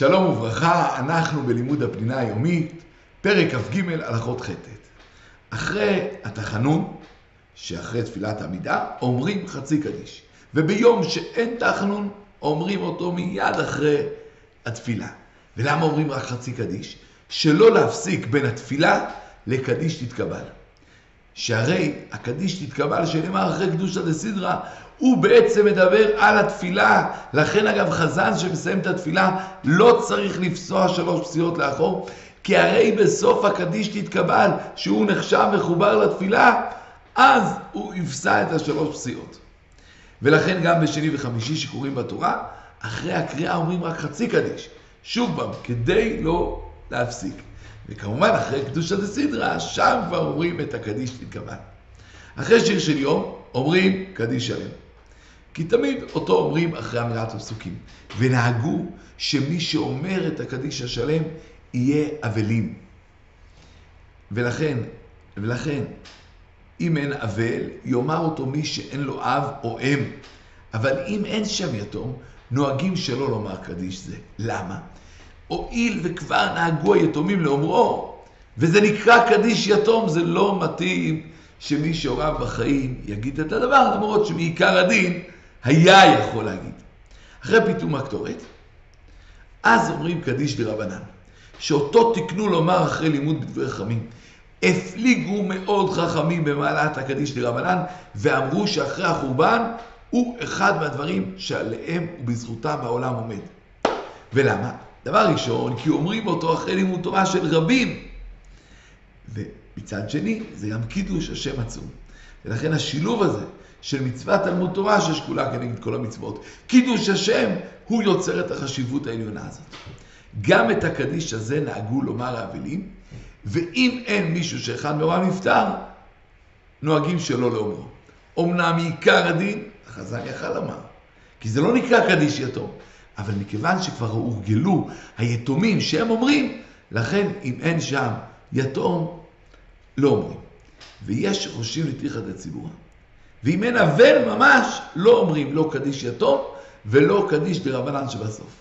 שלום וברכה, אנחנו בלימוד הפנינה היומית, פרק כ"ג הלכות חטא. אחרי התחנון, שאחרי תפילת העמידה, אומרים חצי קדיש. וביום שאין תחנון, אומרים אותו מיד אחרי התפילה. ולמה אומרים רק חצי קדיש? שלא להפסיק בין התפילה לקדיש תתקבל. שהרי הקדיש תתקבל שנאמר אחרי קדושא דסדרא, הוא בעצם מדבר על התפילה. לכן אגב חזן שמסיים את התפילה לא צריך לפסוע שלוש פסיעות לאחור, כי הרי בסוף הקדיש תתקבל, שהוא נחשב מחובר לתפילה, אז הוא יפסע את השלוש פסיעות. ולכן גם בשני וחמישי שקוראים בתורה, אחרי הקריאה אומרים רק חצי קדיש. שוב פעם, כדי לא להפסיק. וכמובן אחרי קדושת הסדרה, שם כבר אומרים את הקדיש תתקבל. אחרי שיר של יום, אומרים קדיש שלם. כי תמיד אותו אומרים אחרי אמירת הפסוקים. ונהגו שמי שאומר את הקדיש השלם יהיה אבלים. ולכן, ולכן, אם אין אבל, יאמר אותו מי שאין לו אב או אם. אבל אם אין שם יתום, נוהגים שלא לומר קדיש זה. למה? הואיל וכבר נהגו היתומים לאומרו, וזה נקרא קדיש יתום, זה לא מתאים שמי שהוריו בחיים יגיד את הדבר, למרות שמעיקר הדין היה יכול להגיד. אחרי פיתום הקטורת, אז אומרים קדיש דרבנן, שאותו תקנו לומר אחרי לימוד בדברי חכמים. הפליגו מאוד חכמים במעלת הקדיש דרבנן, ואמרו שאחרי החורבן הוא אחד מהדברים שעליהם ובזכותם העולם עומד. ולמה? דבר ראשון, כי אומרים אותו אחרי לימוד תורה של רבים. ומצד שני, זה גם קידוש השם עצום. ולכן השילוב הזה של מצוות תלמוד תורה ששקולה כנגד כל המצוות, קידוש השם, הוא יוצר את החשיבות העליונה הזאת. גם את הקדיש הזה נהגו לומר האבלים, ואם אין מישהו שאחד מהוריו נפטר, נוהגים שלא לאומרו. אמנם עיקר הדין, החזן יכל לומר, כי זה לא נקרא קדיש יתום. אבל מכיוון שכבר הורגלו היתומים שהם אומרים, לכן אם אין שם יתום, לא אומרים. ויש שחושבים לתיכת הציבור. ואם אין אבל ממש, לא אומרים לא קדיש יתום ולא קדיש דרבנן שבסוף.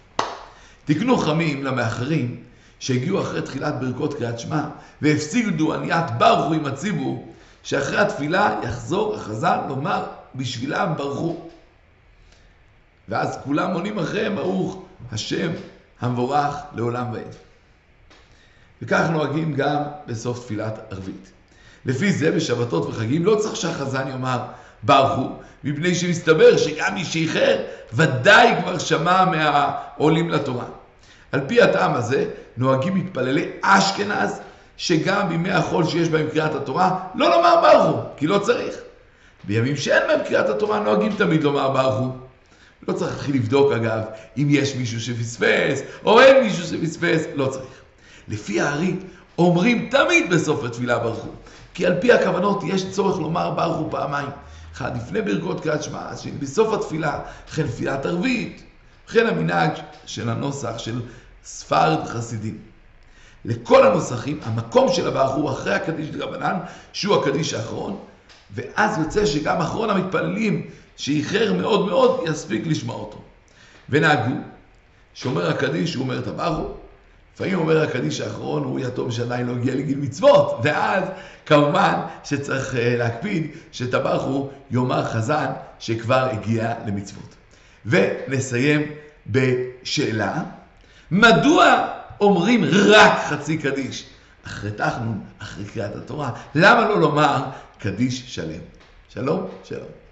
תקנו חמים למאחרים שהגיעו אחרי תחילת ברכות קריאת שמע והפסידו עניית ברכו עם הציבור, שאחרי התפילה יחזור החזן לומר בשבילם ברכו. ואז כולם עונים אחריהם, ברוך השם המבורך לעולם ועד. וכך נוהגים גם בסוף תפילת ערבית. לפי זה בשבתות וחגים לא צריך שהחזן יאמר ברכו, מפני שמסתבר שגם מי שאיחר ודאי כבר שמע מהעולים לתורה. על פי הטעם הזה נוהגים מתפללי אשכנז שגם בימי החול שיש בהם קריאת התורה לא לומר ברכו, כי לא צריך. בימים שאין בהם קריאת התורה נוהגים תמיד לומר ברכו. לא צריך להתחיל לבדוק אגב אם יש מישהו שפספס או אין מישהו שפספס, לא צריך. לפי הארי אומרים תמיד בסוף התפילה ברכו, כי על פי הכוונות יש צורך לומר ברכו פעמיים. אחד לפני ברכות קריאת שמע, השני בסוף התפילה, וכן תפילת ערבית, וכן המנהג של הנוסח של ספרד חסידים. לכל הנוסחים, המקום של הברך הוא אחרי הקדיש דרבנן, שהוא הקדיש האחרון, ואז יוצא שגם אחרון המתפללים שאיחר מאוד מאוד, יספיק לשמוע אותו. ונהגו, שאומר הקדיש, הוא אומר את הברכו, לפעמים אומר הקדיש האחרון, הוא יתום שעדיין לא הגיע לגיל מצוות, ואז כמובן שצריך אה, להקפיד שאת הברכו יאמר חזן שכבר הגיע למצוות. ונסיים בשאלה, מדוע אומרים רק חצי קדיש? אחרי תחנון, אחרי קריאת התורה, למה לא לומר קדיש שלם? שלום, שלום.